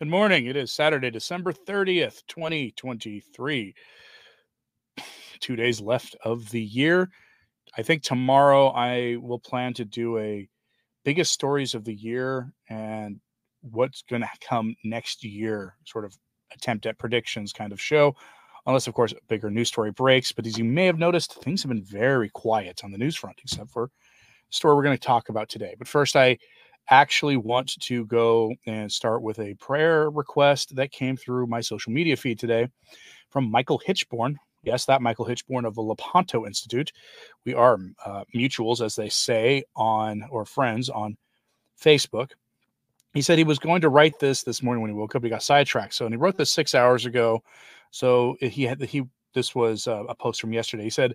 Good morning. It is Saturday, December 30th, 2023. Two days left of the year. I think tomorrow I will plan to do a biggest stories of the year and what's going to come next year sort of attempt at predictions kind of show. Unless, of course, a bigger news story breaks. But as you may have noticed, things have been very quiet on the news front, except for the story we're going to talk about today. But first, I actually want to go and start with a prayer request that came through my social media feed today from Michael Hichborn. Yes, that Michael Hichborn of the Lepanto Institute. We are uh, mutuals, as they say, on or friends on Facebook. He said he was going to write this this morning when he woke up. He got sidetracked. So, and he wrote this six hours ago. So he had he. This was uh, a post from yesterday. He said,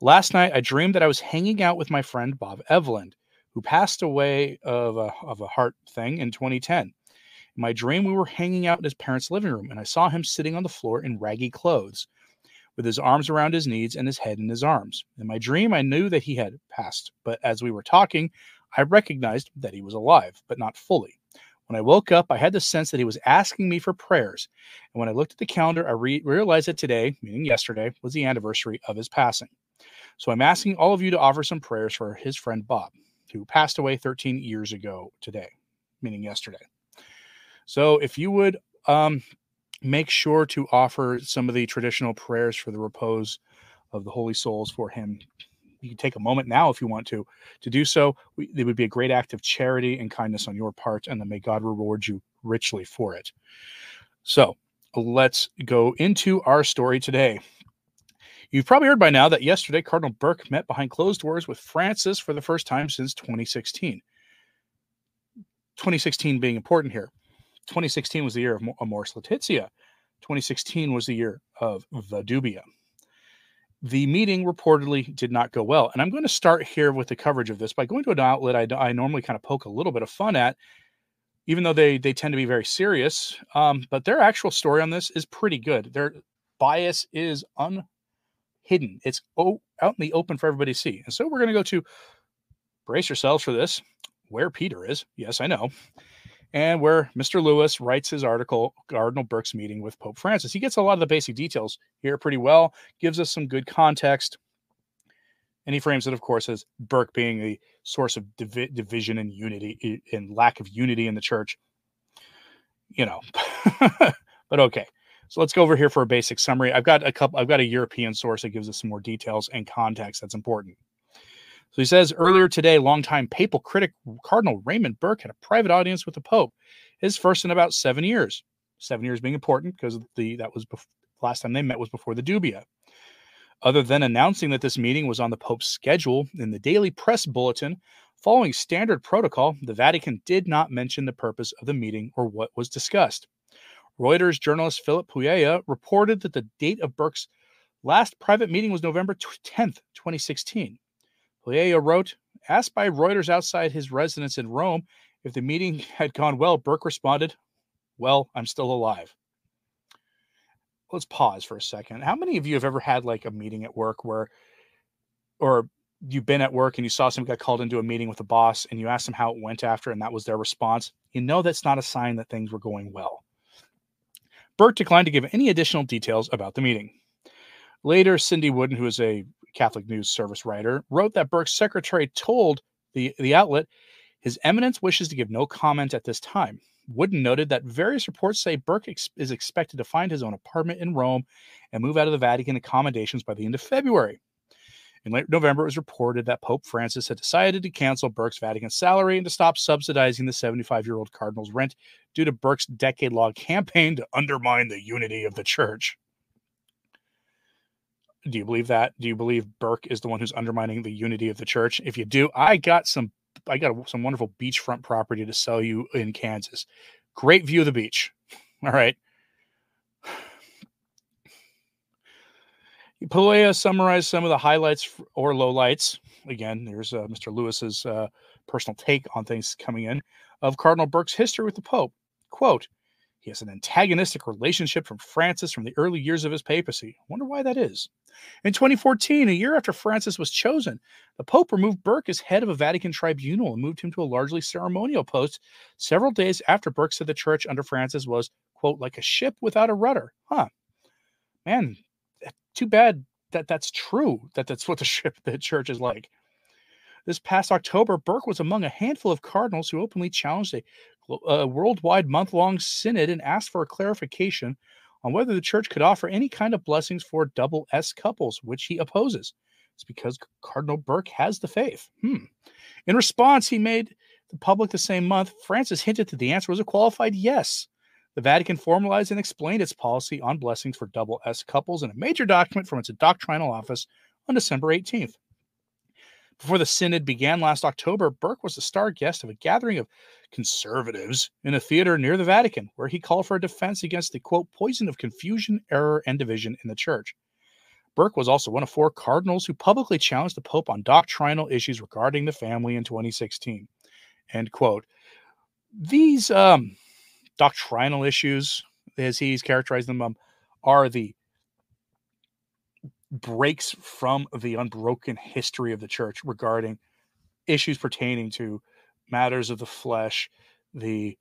"Last night I dreamed that I was hanging out with my friend Bob Eveland who passed away of a, of a heart thing in 2010. In my dream, we were hanging out in his parents' living room, and I saw him sitting on the floor in raggy clothes, with his arms around his knees and his head in his arms. In my dream, I knew that he had passed, but as we were talking, I recognized that he was alive, but not fully. When I woke up, I had the sense that he was asking me for prayers. And when I looked at the calendar, I re- realized that today, meaning yesterday, was the anniversary of his passing. So I'm asking all of you to offer some prayers for his friend Bob who passed away 13 years ago today, meaning yesterday. So if you would um, make sure to offer some of the traditional prayers for the repose of the holy souls for him. You can take a moment now if you want to to do so. It would be a great act of charity and kindness on your part, and then may God reward you richly for it. So let's go into our story today. You've probably heard by now that yesterday Cardinal Burke met behind closed doors with Francis for the first time since 2016. 2016 being important here. 2016 was the year of Amoris Laetitia. 2016 was the year of the Dubia. The meeting reportedly did not go well. And I'm going to start here with the coverage of this by going to an outlet I, I normally kind of poke a little bit of fun at, even though they, they tend to be very serious. Um, but their actual story on this is pretty good. Their bias is un hidden. It's out in the open for everybody to see. And so we're going to go to brace yourselves for this where Peter is. Yes, I know. And where Mr. Lewis writes his article, Cardinal Burke's meeting with Pope Francis. He gets a lot of the basic details here pretty well, gives us some good context. And he frames it, of course, as Burke being a source of divi- division and unity and lack of unity in the church. You know, but okay. So let's go over here for a basic summary. I've got a couple, I've got a European source that gives us some more details and context that's important. So he says earlier today, longtime papal critic Cardinal Raymond Burke had a private audience with the Pope, his first in about seven years. Seven years being important because the that was before, last time they met was before the Dubia. Other than announcing that this meeting was on the Pope's schedule in the daily press bulletin, following standard protocol, the Vatican did not mention the purpose of the meeting or what was discussed. Reuters journalist Philip Pullella reported that the date of Burke's last private meeting was November 10th, 2016. Pullella wrote, asked by Reuters outside his residence in Rome if the meeting had gone well, Burke responded, Well, I'm still alive. Let's pause for a second. How many of you have ever had like a meeting at work where, or you've been at work and you saw someone got called into a meeting with a boss and you asked them how it went after and that was their response? You know that's not a sign that things were going well. Burke declined to give any additional details about the meeting. Later, Cindy Wooden, who is a Catholic News Service writer, wrote that Burke's secretary told the, the outlet his eminence wishes to give no comment at this time. Wooden noted that various reports say Burke ex- is expected to find his own apartment in Rome and move out of the Vatican accommodations by the end of February. In late November, it was reported that Pope Francis had decided to cancel Burke's Vatican salary and to stop subsidizing the 75 year old cardinal's rent due to Burke's decade long campaign to undermine the unity of the church. Do you believe that? Do you believe Burke is the one who's undermining the unity of the church? If you do, I got some I got some wonderful beachfront property to sell you in Kansas. Great view of the beach. All right. Pullella summarized some of the highlights or lowlights. Again, there's uh, Mr. Lewis's uh, personal take on things coming in of Cardinal Burke's history with the Pope. Quote, He has an antagonistic relationship from Francis from the early years of his papacy. Wonder why that is. In 2014, a year after Francis was chosen, the Pope removed Burke as head of a Vatican tribunal and moved him to a largely ceremonial post several days after Burke said the church under Francis was, quote, like a ship without a rudder. Huh. Man, too bad that that's true, that that's what the the church is like. This past October, Burke was among a handful of cardinals who openly challenged a, a worldwide month long synod and asked for a clarification on whether the church could offer any kind of blessings for double S couples, which he opposes. It's because Cardinal Burke has the faith. Hmm. In response, he made the public the same month, Francis hinted that the answer was a qualified yes. The Vatican formalized and explained its policy on blessings for double S couples in a major document from its doctrinal office on December 18th. Before the synod began last October, Burke was the star guest of a gathering of conservatives in a theater near the Vatican, where he called for a defense against the quote poison of confusion, error, and division in the church. Burke was also one of four cardinals who publicly challenged the Pope on doctrinal issues regarding the family in 2016. End quote. These um, doctrinal issues, as he's characterized them, um, are the breaks from the unbroken history of the church regarding issues pertaining to matters of the flesh, the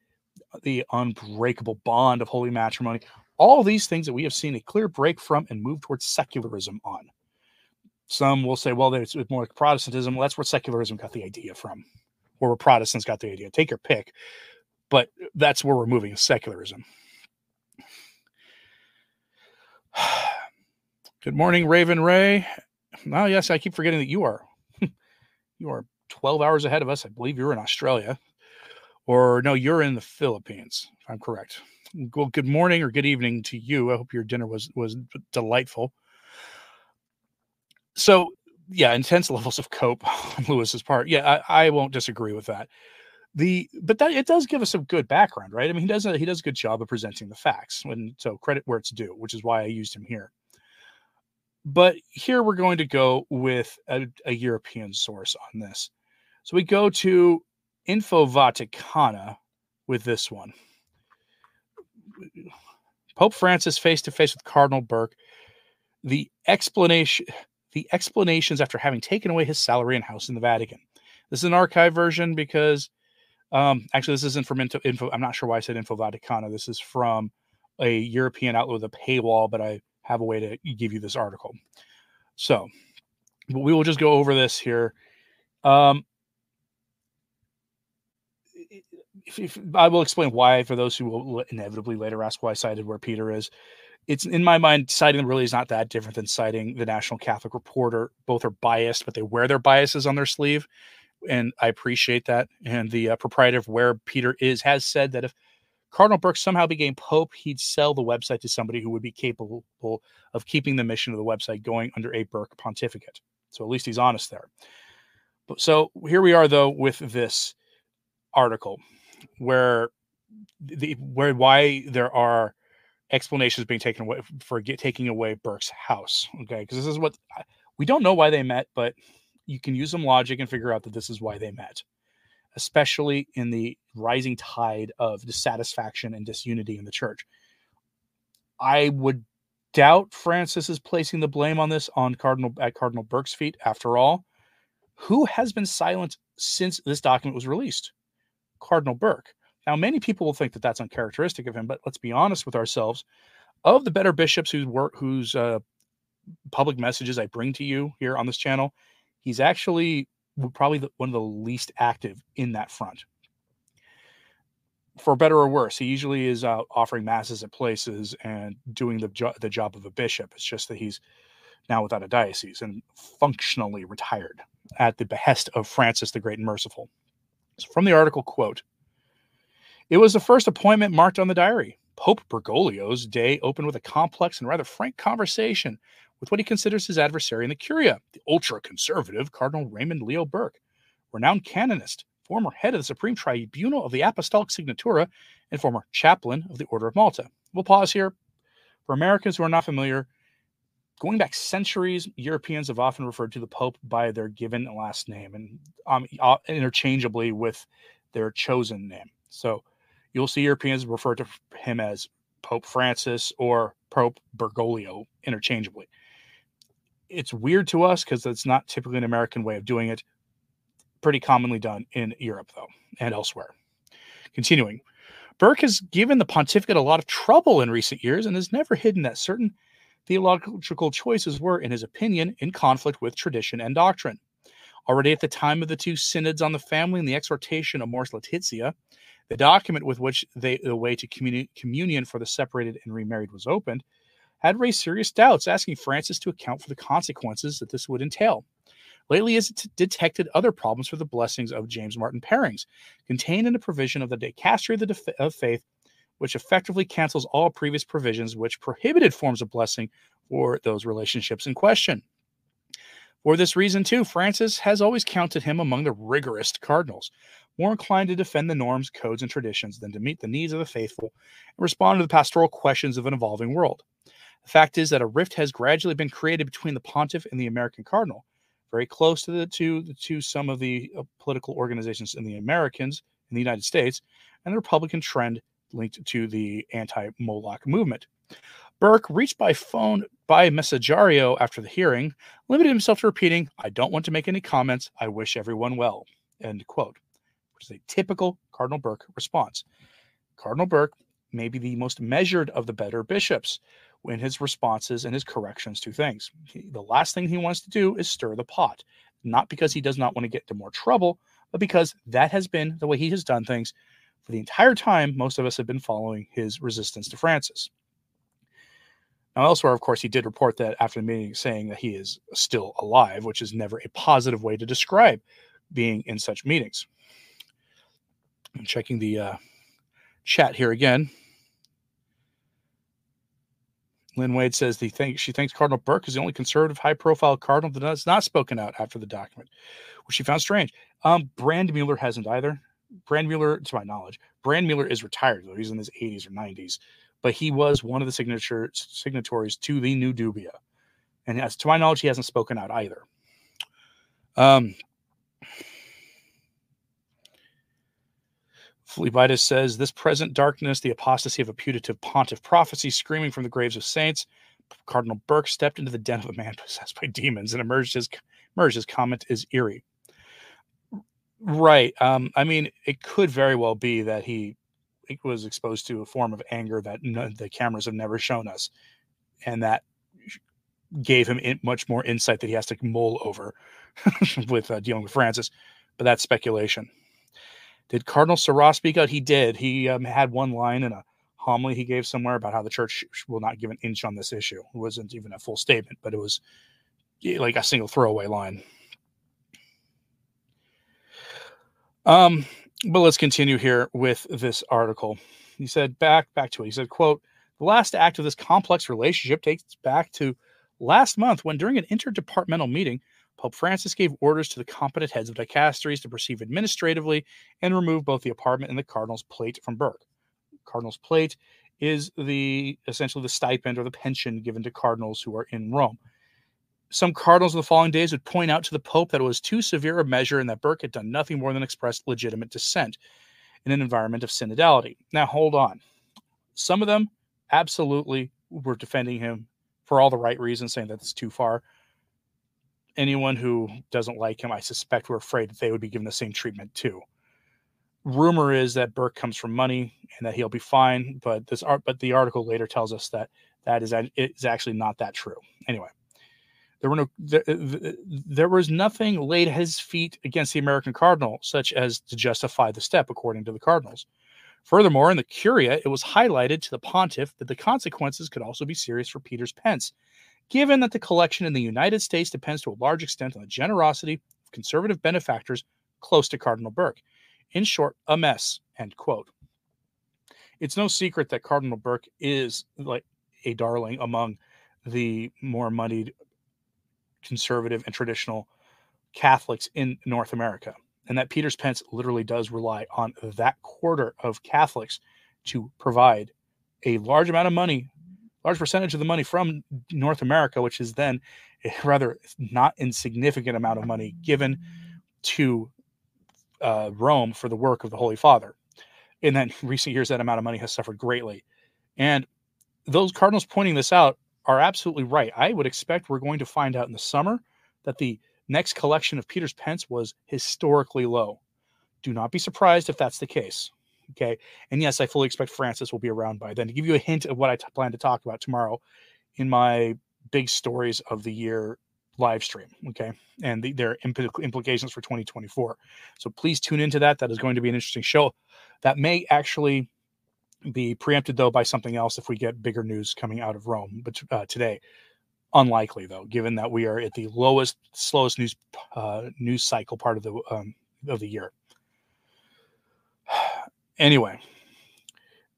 the unbreakable bond of holy matrimony, all these things that we have seen a clear break from and move towards secularism on. Some will say, well, it's more like Protestantism. Well, that's where secularism got the idea from, or where Protestants got the idea. Take your pick. But that's where we're moving secularism. Good morning, Raven Ray. Oh, yes, I keep forgetting that you are. you are 12 hours ahead of us. I believe you're in Australia. Or no, you're in the Philippines, if I'm correct. Well, good morning or good evening to you. I hope your dinner was was delightful. So, yeah, intense levels of cope on Lewis's part. Yeah, I, I won't disagree with that. The but that it does give us a good background, right? I mean, he does a, he does a good job of presenting the facts, and so credit where it's due, which is why I used him here. But here we're going to go with a, a European source on this. So we go to Info Vaticana with this one. Pope Francis face to face with Cardinal Burke. The explanation the explanations after having taken away his salary and house in the Vatican. This is an archive version because um, actually this isn't from info, info I'm not sure why I said Info Vaticana. This is from a European outlet with a paywall, but I have a way to give you this article. So we will just go over this here. Um, if, if, I will explain why for those who will inevitably later ask why I cited where Peter is. It's in my mind, citing really is not that different than citing the National Catholic Reporter. Both are biased, but they wear their biases on their sleeve, and I appreciate that. And the uh, proprietor of where Peter is has said that if Cardinal Burke somehow became Pope, he'd sell the website to somebody who would be capable of keeping the mission of the website going under a Burke pontificate. So at least he's honest there. But so here we are though with this article where the where why there are explanations being taken away for get, taking away Burke's house. Okay, because this is what we don't know why they met, but you can use some logic and figure out that this is why they met especially in the rising tide of dissatisfaction and disunity in the church. I would doubt Francis is placing the blame on this on Cardinal at Cardinal Burke's feet. After all, who has been silent since this document was released? Cardinal Burke. Now, many people will think that that's uncharacteristic of him, but let's be honest with ourselves. Of the better bishops whose work, whose uh, public messages I bring to you here on this channel, he's actually probably the, one of the least active in that front. For better or worse, he usually is offering masses at places and doing the jo- the job of a bishop. It's just that he's now without a diocese and functionally retired at the behest of Francis the Great and Merciful. So from the article, quote, it was the first appointment marked on the diary. Pope Bergoglio's day opened with a complex and rather frank conversation with what he considers his adversary in the Curia, the ultra conservative Cardinal Raymond Leo Burke, renowned canonist, former head of the Supreme Tribunal of the Apostolic Signatura, and former chaplain of the Order of Malta. We'll pause here. For Americans who are not familiar, going back centuries, Europeans have often referred to the Pope by their given last name and um, uh, interchangeably with their chosen name. So you'll see Europeans refer to him as Pope Francis or Pope Bergoglio interchangeably. It's weird to us because it's not typically an American way of doing it. Pretty commonly done in Europe, though, and elsewhere. Continuing, Burke has given the pontificate a lot of trouble in recent years and has never hidden that certain theological choices were, in his opinion, in conflict with tradition and doctrine. Already at the time of the two synods on the family and the exhortation of Amoris Laetitia, the document with which they, the way to communi- communion for the separated and remarried was opened, had raised serious doubts, asking Francis to account for the consequences that this would entail. Lately, has detected other problems for the blessings of James Martin pairings, contained in a provision of the Dicastery of, the Def- of Faith, which effectively cancels all previous provisions which prohibited forms of blessing for those relationships in question. For this reason, too, Francis has always counted him among the rigorous cardinals, more inclined to defend the norms, codes, and traditions than to meet the needs of the faithful and respond to the pastoral questions of an evolving world. The fact is that a rift has gradually been created between the pontiff and the American cardinal, very close to the to, to some of the uh, political organizations in the Americans in the United States, and the Republican trend linked to the anti-Moloch movement. Burke, reached by phone by Messaggero after the hearing, limited himself to repeating, I don't want to make any comments. I wish everyone well. End quote, which is a typical Cardinal Burke response. Cardinal Burke may be the most measured of the better bishops in his responses and his corrections to things. He, the last thing he wants to do is stir the pot, not because he does not want to get into more trouble, but because that has been the way he has done things for the entire time most of us have been following his resistance to Francis. Now, elsewhere, of course, he did report that after the meeting, saying that he is still alive, which is never a positive way to describe being in such meetings. I'm checking the uh, chat here again. Lynn Wade says the thing, she thinks Cardinal Burke is the only conservative, high-profile cardinal that has not spoken out after the document, which she found strange. Um, Brandmüller hasn't either. Brandmüller, to my knowledge, Brandmüller is retired though; he's in his 80s or 90s, but he was one of the signature signatories to the new dubia. and as to my knowledge, he hasn't spoken out either. Um, Philippitis says, This present darkness, the apostasy of a putative pontiff prophecy screaming from the graves of saints. Cardinal Burke stepped into the den of a man possessed by demons and emerged his, emerged his comment is eerie. Right. Um, I mean, it could very well be that he was exposed to a form of anger that no, the cameras have never shown us, and that gave him in, much more insight that he has to mull over with uh, dealing with Francis. But that's speculation. Did Cardinal Sarah speak out? He did. He um, had one line in a homily he gave somewhere about how the church will not give an inch on this issue. It wasn't even a full statement, but it was like a single throwaway line. Um, but let's continue here with this article. He said back back to it. He said, quote, the last act of this complex relationship takes back to last month when during an interdepartmental meeting, Pope Francis gave orders to the competent heads of dicasteries to proceed administratively and remove both the apartment and the cardinal's plate from Burke. Cardinal's plate is the essentially the stipend or the pension given to cardinals who are in Rome. Some cardinals in the following days would point out to the Pope that it was too severe a measure and that Burke had done nothing more than express legitimate dissent in an environment of synodality. Now, hold on. Some of them absolutely were defending him for all the right reasons, saying that it's too far anyone who doesn't like him, I suspect, were afraid that they would be given the same treatment too. Rumor is that Burke comes from money and that he'll be fine, but this art, but the article later tells us that that is is actually not that true. Anyway, there were no there, uh, uh, there was nothing laid at his feet against the American cardinal, such as to justify the step, according to the cardinals. Furthermore, in the Curia, it was highlighted to the pontiff that the consequences could also be serious for Peter's Pence, given that the collection in the United States depends to a large extent on the generosity of conservative benefactors close to Cardinal Burke. In short, a mess. End quote. It's no secret that Cardinal Burke is like a darling among the more moneyed conservative and traditional Catholics in North America, and that Peter's Pence literally does rely on that quarter of Catholics to provide a large amount of money large percentage of the money from North America, which is then a rather not insignificant amount of money given to uh, Rome for the work of the Holy Father. in that recent years, that amount of money has suffered greatly. And those Cardinals pointing this out are absolutely right. I would expect we're going to find out in the summer that the next collection of Peter's Pence was historically low. Do not be surprised if that's the case. Okay. And yes, I fully expect Francis will be around by then. To give you a hint of what I t- plan to talk about tomorrow in my big stories of the year live stream. Okay. And the, their impl- implications for 2024. So please tune into that. That is going to be an interesting show. That may actually be preempted, though, by something else if we get bigger news coming out of Rome but, uh, today. Unlikely, though, given that we are at the lowest, slowest news uh, news cycle part of the um, of the year. Anyway,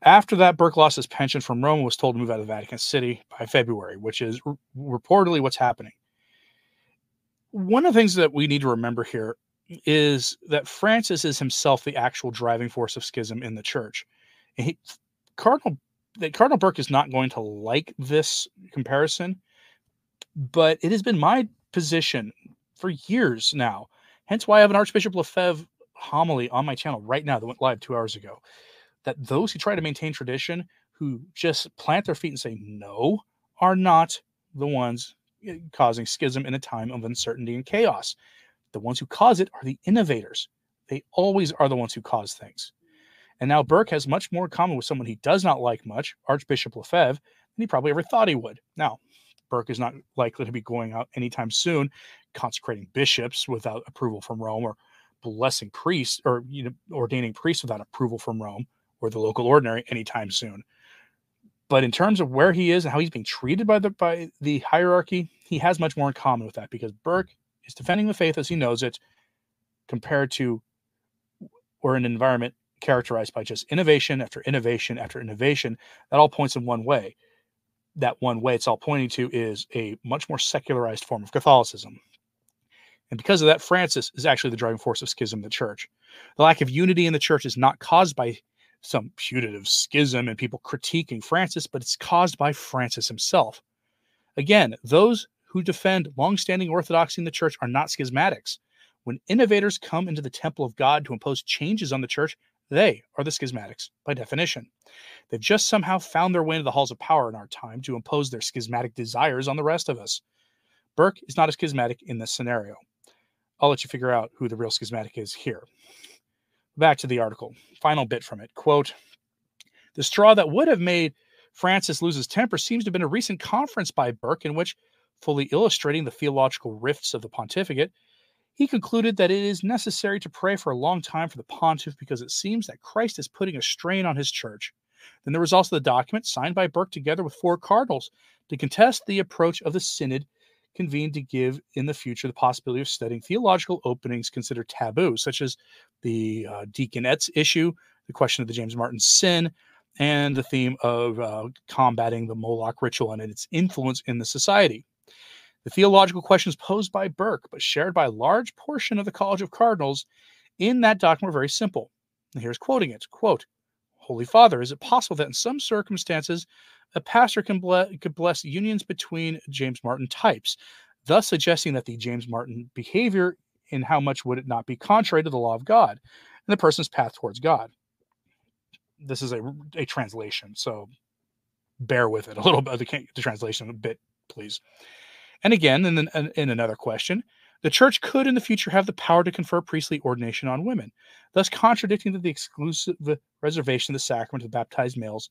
after that, Burke lost his pension from Rome and was told to move out of Vatican City by February, which is r- reportedly what's happening. One of the things that we need to remember here is that Francis is himself the actual driving force of schism in the church. He, Cardinal that Cardinal Burke is not going to like this comparison, but it has been my position for years now. Hence why I have an Archbishop Lefebvre homily on my channel right now that went live two hours ago. That those who try to maintain tradition, who just plant their feet and say no, are not the ones eh, causing schism in a time of uncertainty and chaos. The ones who cause it are the innovators. They always are the ones who cause things. And now Burke has much more in common with someone he does not like much, Archbishop Lefebvre, than he probably ever thought he would. Now, Burke is not likely to be going out anytime soon, consecrating bishops without approval from Rome or blessing priests or you know, ordaining priests without approval from Rome or the local ordinary anytime soon. But in terms of where he is and how he's being treated by the by the hierarchy, he has much more in common with that because Burke is defending the faith as he knows it, compared to or an environment characterized by just innovation after innovation after innovation that all points in one way. That one way it's all pointing to is a much more secularized form of Catholicism. And because of that, Francis is actually the driving force of schism in the church. The lack of unity in the church is not caused by some putative schism and people critiquing Francis, but it's caused by Francis himself. Again, those who defend long-standing orthodoxy in the church are not schismatics. When innovators come into the temple of God to impose changes on the church, they are the schismatics by definition. They've just somehow found their way into the halls of power in our time to impose their schismatic desires on the rest of us. Burke is not a schismatic in this scenario. I'll let you figure out who the real schismatic is here. Back to the article. Final bit from it. Quote The straw that would have made Francis lose his temper seems to have been a recent conference by Burke in which, fully illustrating the theological rifts of the pontificate, he concluded that it is necessary to pray for a long time for the pontiff because it seems that Christ is putting a strain on his church. Then there was also the document signed by Burke together with four cardinals to contest the approach of the synod convened to give in the future the possibility of studying theological openings considered taboo, such as the uh, deaconettes issue, the question of the James Martin sin, and the theme of uh, combating the Moloch ritual and its influence in the society. The theological questions posed by Burke, but shared by a large portion of the College of Cardinals in that document were very simple. And here's quoting it quote, Holy Father, is it possible that in some circumstances a pastor can ble- could bless unions between James Martin types, thus suggesting that the James Martin behavior in how much would it not be contrary to the law of God and the person's path towards God. This is a, a translation, so bear with it a little bit, the, the translation a bit, please. And again, in, the, in another question, the church could in the future have the power to confer priestly ordination on women, thus contradicting the exclusive reservation of the sacrament of baptized males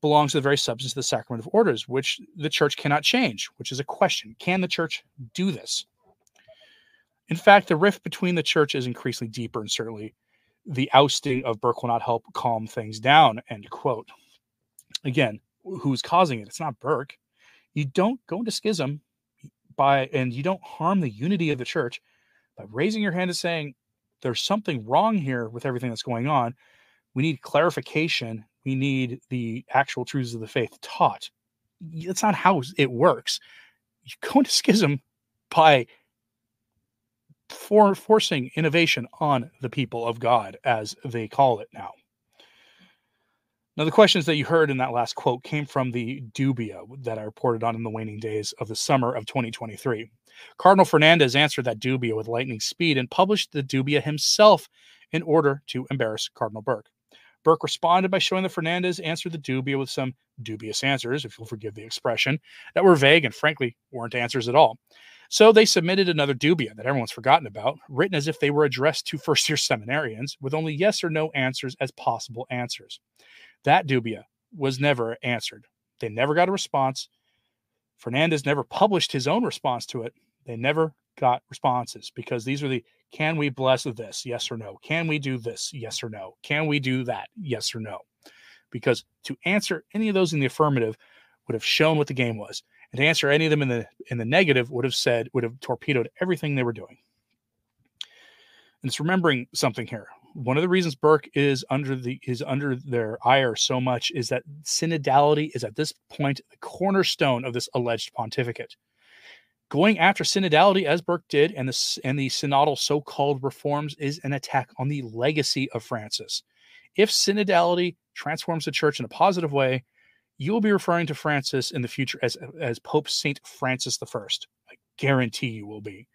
belongs to the very substance of the sacrament of orders, which the church cannot change, which is a question. Can the church do this? In fact, the rift between the church is increasingly deeper, and certainly the ousting of Burke will not help calm things down. End quote. Again, who's causing it? It's not Burke. You don't go into schism by, and you don't harm the unity of the church by raising your hand and saying, there's something wrong here with everything that's going on. We need clarification we need the actual truths of the faith taught. That's not how it works. You go into schism by for forcing innovation on the people of God, as they call it now. Now, the questions that you heard in that last quote came from the dubia that I reported on in the waning days of the summer of 2023. Cardinal Fernandez answered that dubia with lightning speed and published the dubia himself in order to embarrass Cardinal Burke. Burke responded by showing that Fernandez answered the dubia with some dubious answers, if you'll forgive the expression, that were vague and frankly weren't answers at all. So they submitted another dubia that everyone's forgotten about, written as if they were addressed to first year seminarians, with only yes or no answers as possible answers. That dubia was never answered. They never got a response. Fernandez never published his own response to it. They never got responses because these are the can we bless this? Yes or no. Can we do this? Yes or no. Can we do that? Yes or no. Because to answer any of those in the affirmative would have shown what the game was. And to answer any of them in the in the negative would have said would have torpedoed everything they were doing. And it's remembering something here. One of the reasons Burke is under the is under their ire so much is that synodality is at this point the cornerstone of this alleged pontificate going after synodality as Burke did and the and the synodal so-called reforms is an attack on the legacy of Francis. If synodality transforms the church in a positive way, you will be referring to Francis in the future as as Pope Saint Francis I. I guarantee you will be.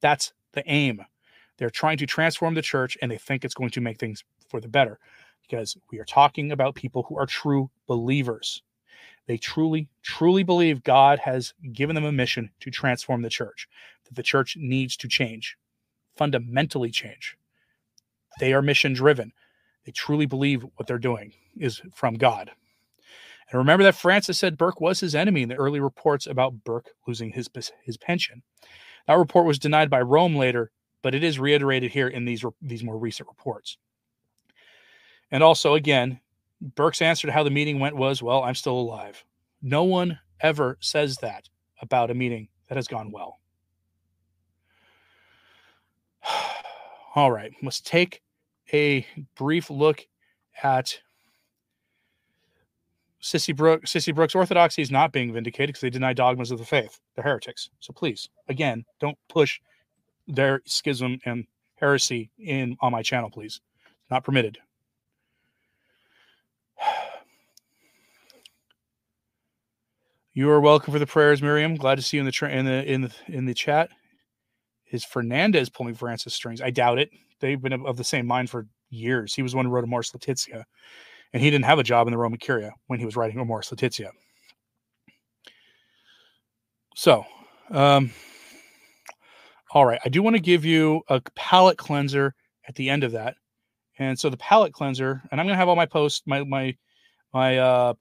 That's the aim. They're trying to transform the church and they think it's going to make things for the better because we are talking about people who are true believers. They truly, truly believe God has given them a mission to transform the church, that the church needs to change, fundamentally change. They are mission driven. They truly believe what they're doing is from God. And remember that Francis said Burke was his enemy in the early reports about Burke losing his, his pension. That report was denied by Rome later, but it is reiterated here in these, these more recent reports. And also, again, Burke's answer to how the meeting went was, Well, I'm still alive. No one ever says that about a meeting that has gone well. All right, let's take a brief look at Sissy Brooks. Sissy Brooks' orthodoxy is not being vindicated because they deny dogmas of the faith. They're heretics. So please, again, don't push their schism and heresy in on my channel, please. Not permitted. You are welcome for the prayers, Miriam. Glad to see you in the tra- in the in the in the chat. Is Fernandez pulling Francis strings? I doubt it. They've been of the same mind for years. He was one who wrote Amoris Laetitia, and he didn't have a job in the Roman Curia when he was writing Amoris Laetitia. So, um, all right, I do want to give you a palate cleanser at the end of that, and so the palate cleanser, and I'm going to have all my posts, my my my uh,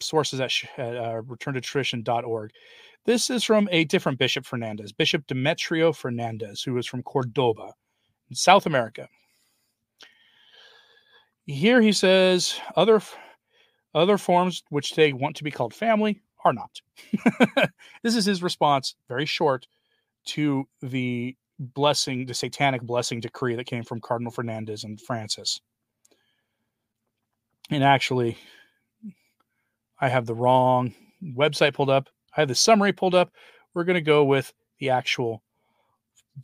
sources at, uh, returntotradition.org. This is from a different Bishop Fernandez, Bishop Demetrio Fernandez, who is from Cordoba, in South America. Here he says other other forms which they want to be called family are not. this is his response, very short, to the blessing, the satanic blessing decree that came from Cardinal Fernandez and Francis. And actually, I have the wrong website pulled up. I have the summary pulled up. We're going to go with the actual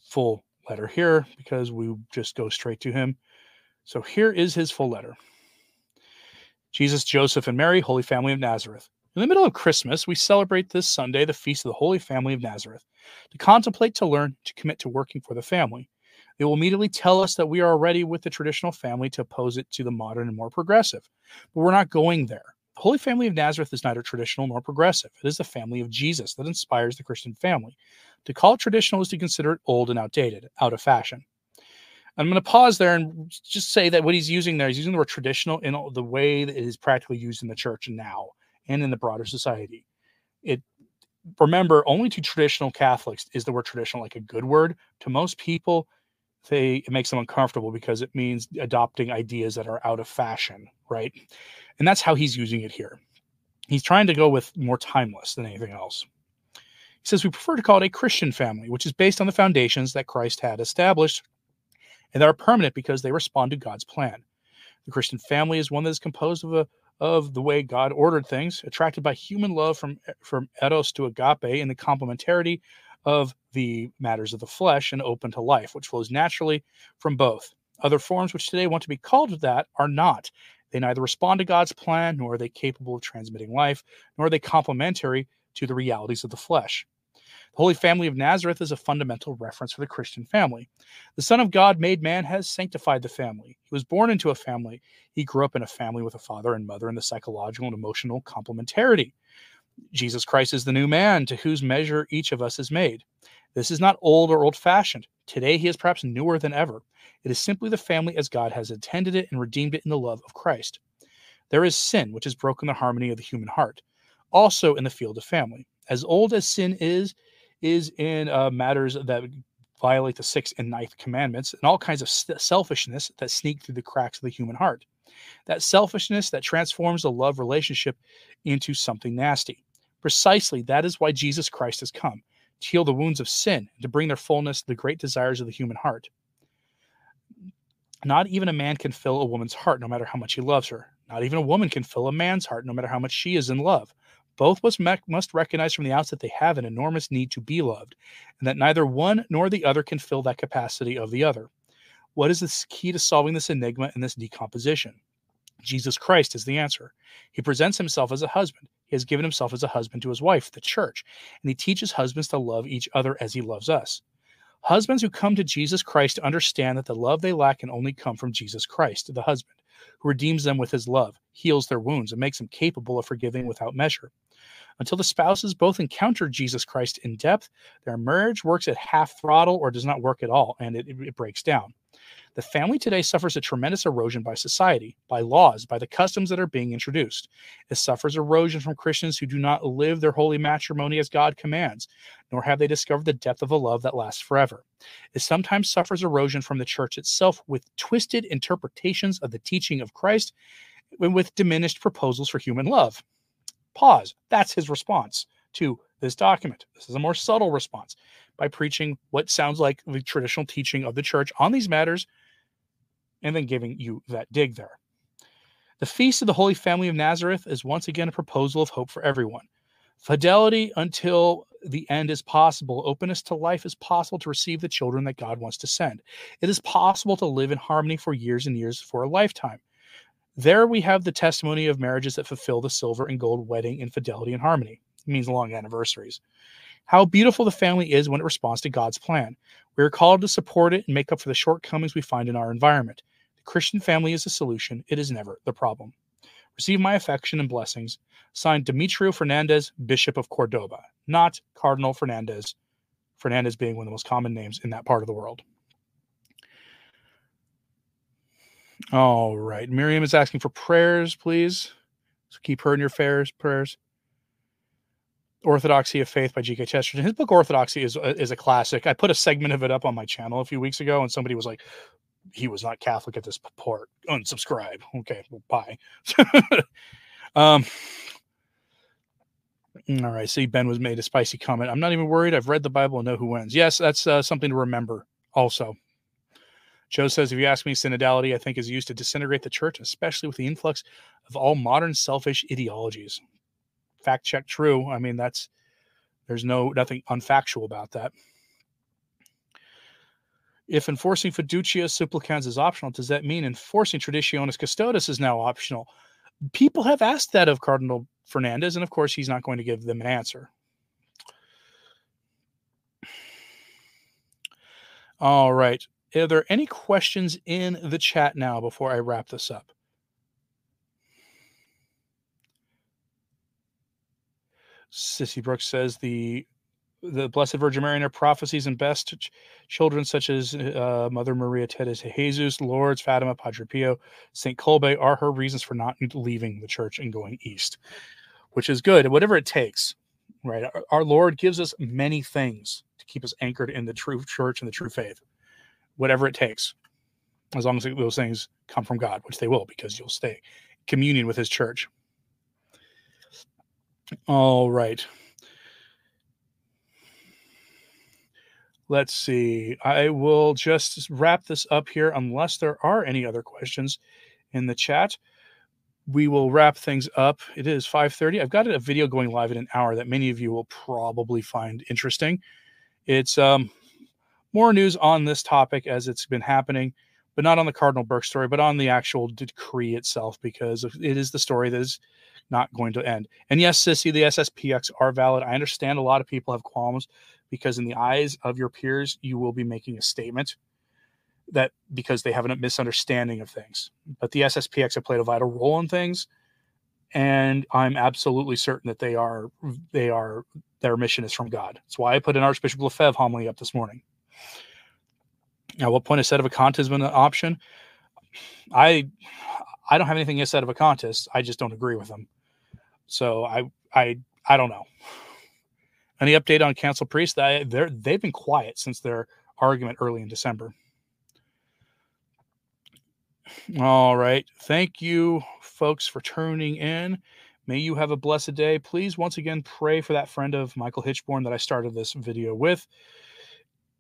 full letter here because we just go straight to him. So here is his full letter Jesus, Joseph, and Mary, Holy Family of Nazareth. In the middle of Christmas, we celebrate this Sunday the feast of the Holy Family of Nazareth. To contemplate, to learn, to commit to working for the family. They will immediately tell us that we are already with the traditional family to oppose it to the modern and more progressive. But we're not going there. Holy Family of Nazareth is neither traditional nor progressive. It is the family of Jesus that inspires the Christian family. To call it traditional is to consider it old and outdated, out of fashion. I'm going to pause there and just say that what he's using there, he's using the word traditional in the way that it is practically used in the church now and in the broader society. It remember only to traditional Catholics is the word traditional like a good word. To most people, they it makes them uncomfortable because it means adopting ideas that are out of fashion, right? And that's how he's using it here. He's trying to go with more timeless than anything else. He says we prefer to call it a Christian family, which is based on the foundations that Christ had established and that are permanent because they respond to God's plan. The Christian family is one that is composed of a of the way God ordered things, attracted by human love from from eros to agape, and the complementarity of the matters of the flesh and open to life, which flows naturally from both. Other forms which today want to be called that are not. They neither respond to God's plan, nor are they capable of transmitting life, nor are they complementary to the realities of the flesh. The Holy Family of Nazareth is a fundamental reference for the Christian family. The Son of God, made man, has sanctified the family. He was born into a family. He grew up in a family with a father and mother and the psychological and emotional complementarity. Jesus Christ is the new man to whose measure each of us is made. This is not old or old fashioned. Today, he is perhaps newer than ever. It is simply the family as God has intended it and redeemed it in the love of Christ. There is sin, which has broken the harmony of the human heart, also in the field of family. As old as sin is, is in uh, matters that violate the sixth and ninth commandments and all kinds of selfishness that sneak through the cracks of the human heart. That selfishness that transforms a love relationship into something nasty. Precisely that is why Jesus Christ has come to heal the wounds of sin and to bring their fullness to the great desires of the human heart. Not even a man can fill a woman's heart, no matter how much he loves her. Not even a woman can fill a man's heart, no matter how much she is in love. Both must, must recognize from the outset they have an enormous need to be loved, and that neither one nor the other can fill that capacity of the other. What is the key to solving this enigma and this decomposition? Jesus Christ is the answer. He presents himself as a husband. He has given himself as a husband to his wife, the church, and he teaches husbands to love each other as he loves us. Husbands who come to Jesus Christ understand that the love they lack can only come from Jesus Christ, the husband, who redeems them with his love, heals their wounds, and makes them capable of forgiving without measure. Until the spouses both encounter Jesus Christ in depth, their marriage works at half throttle or does not work at all, and it, it breaks down. The family today suffers a tremendous erosion by society, by laws, by the customs that are being introduced. It suffers erosion from Christians who do not live their holy matrimony as God commands, nor have they discovered the depth of a love that lasts forever. It sometimes suffers erosion from the church itself with twisted interpretations of the teaching of Christ and with diminished proposals for human love. Pause. That's his response to this document. This is a more subtle response by preaching what sounds like the traditional teaching of the church on these matters and then giving you that dig there. The Feast of the Holy Family of Nazareth is once again a proposal of hope for everyone. Fidelity until the end is possible. Openness to life is possible to receive the children that God wants to send. It is possible to live in harmony for years and years for a lifetime. There we have the testimony of marriages that fulfill the silver and gold wedding in fidelity and harmony. It means long anniversaries. How beautiful the family is when it responds to God's plan. We are called to support it and make up for the shortcomings we find in our environment. The Christian family is the solution, it is never the problem. Receive my affection and blessings. Signed Demetrio Fernandez, Bishop of Cordoba, not Cardinal Fernandez, Fernandez being one of the most common names in that part of the world. All right. Miriam is asking for prayers, please. So keep her in your prayers. Prayers. Orthodoxy of Faith by G.K. Chesterton. His book Orthodoxy is is a classic. I put a segment of it up on my channel a few weeks ago, and somebody was like, "He was not Catholic at this port. Unsubscribe." Okay, well, bye. um. All right. See, Ben was made a spicy comment. I'm not even worried. I've read the Bible and know who wins. Yes, that's uh, something to remember. Also, Joe says, if you ask me, synodality, I think, is used to disintegrate the church, especially with the influx of all modern selfish ideologies fact check true. I mean, that's there's no nothing unfactual about that. If enforcing fiducia supplicans is optional, does that mean enforcing traditionis custodes is now optional? People have asked that of Cardinal Fernandez, and of course, he's not going to give them an answer. All right. Are there any questions in the chat now before I wrap this up? Sissy Brooks says the the Blessed Virgin Mary and her prophecies and best ch- children such as uh, Mother Maria Teresa Jesus, Lourdes, Fatima, Padre Pio, Saint Kolbe are her reasons for not leaving the church and going east, which is good. Whatever it takes, right? Our, our Lord gives us many things to keep us anchored in the true church and the true faith. Whatever it takes, as long as those things come from God, which they will, because you'll stay communion with His church. All right. Let's see. I will just wrap this up here unless there are any other questions in the chat. We will wrap things up. It is 5:30. I've got a video going live in an hour that many of you will probably find interesting. It's um, more news on this topic as it's been happening, but not on the Cardinal Burke story, but on the actual decree itself, because it is the story that is not going to end. And yes, Sissy, the SSPX are valid. I understand a lot of people have qualms because, in the eyes of your peers, you will be making a statement that because they have a misunderstanding of things. But the SSPX have played a vital role in things, and I'm absolutely certain that they are they are their mission is from God. That's why I put an Archbishop Lefebvre homily up this morning. Now, what point is sedevacantist an option? I I don't have anything against sedevacantist. I just don't agree with them. So I I I don't know. Any update on Council priest? They they've been quiet since their argument early in December. All right. Thank you, folks, for tuning in. May you have a blessed day. Please, once again, pray for that friend of Michael Hichborn that I started this video with.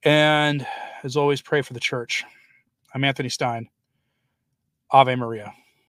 And as always, pray for the church. I'm Anthony Stine. Ave Maria.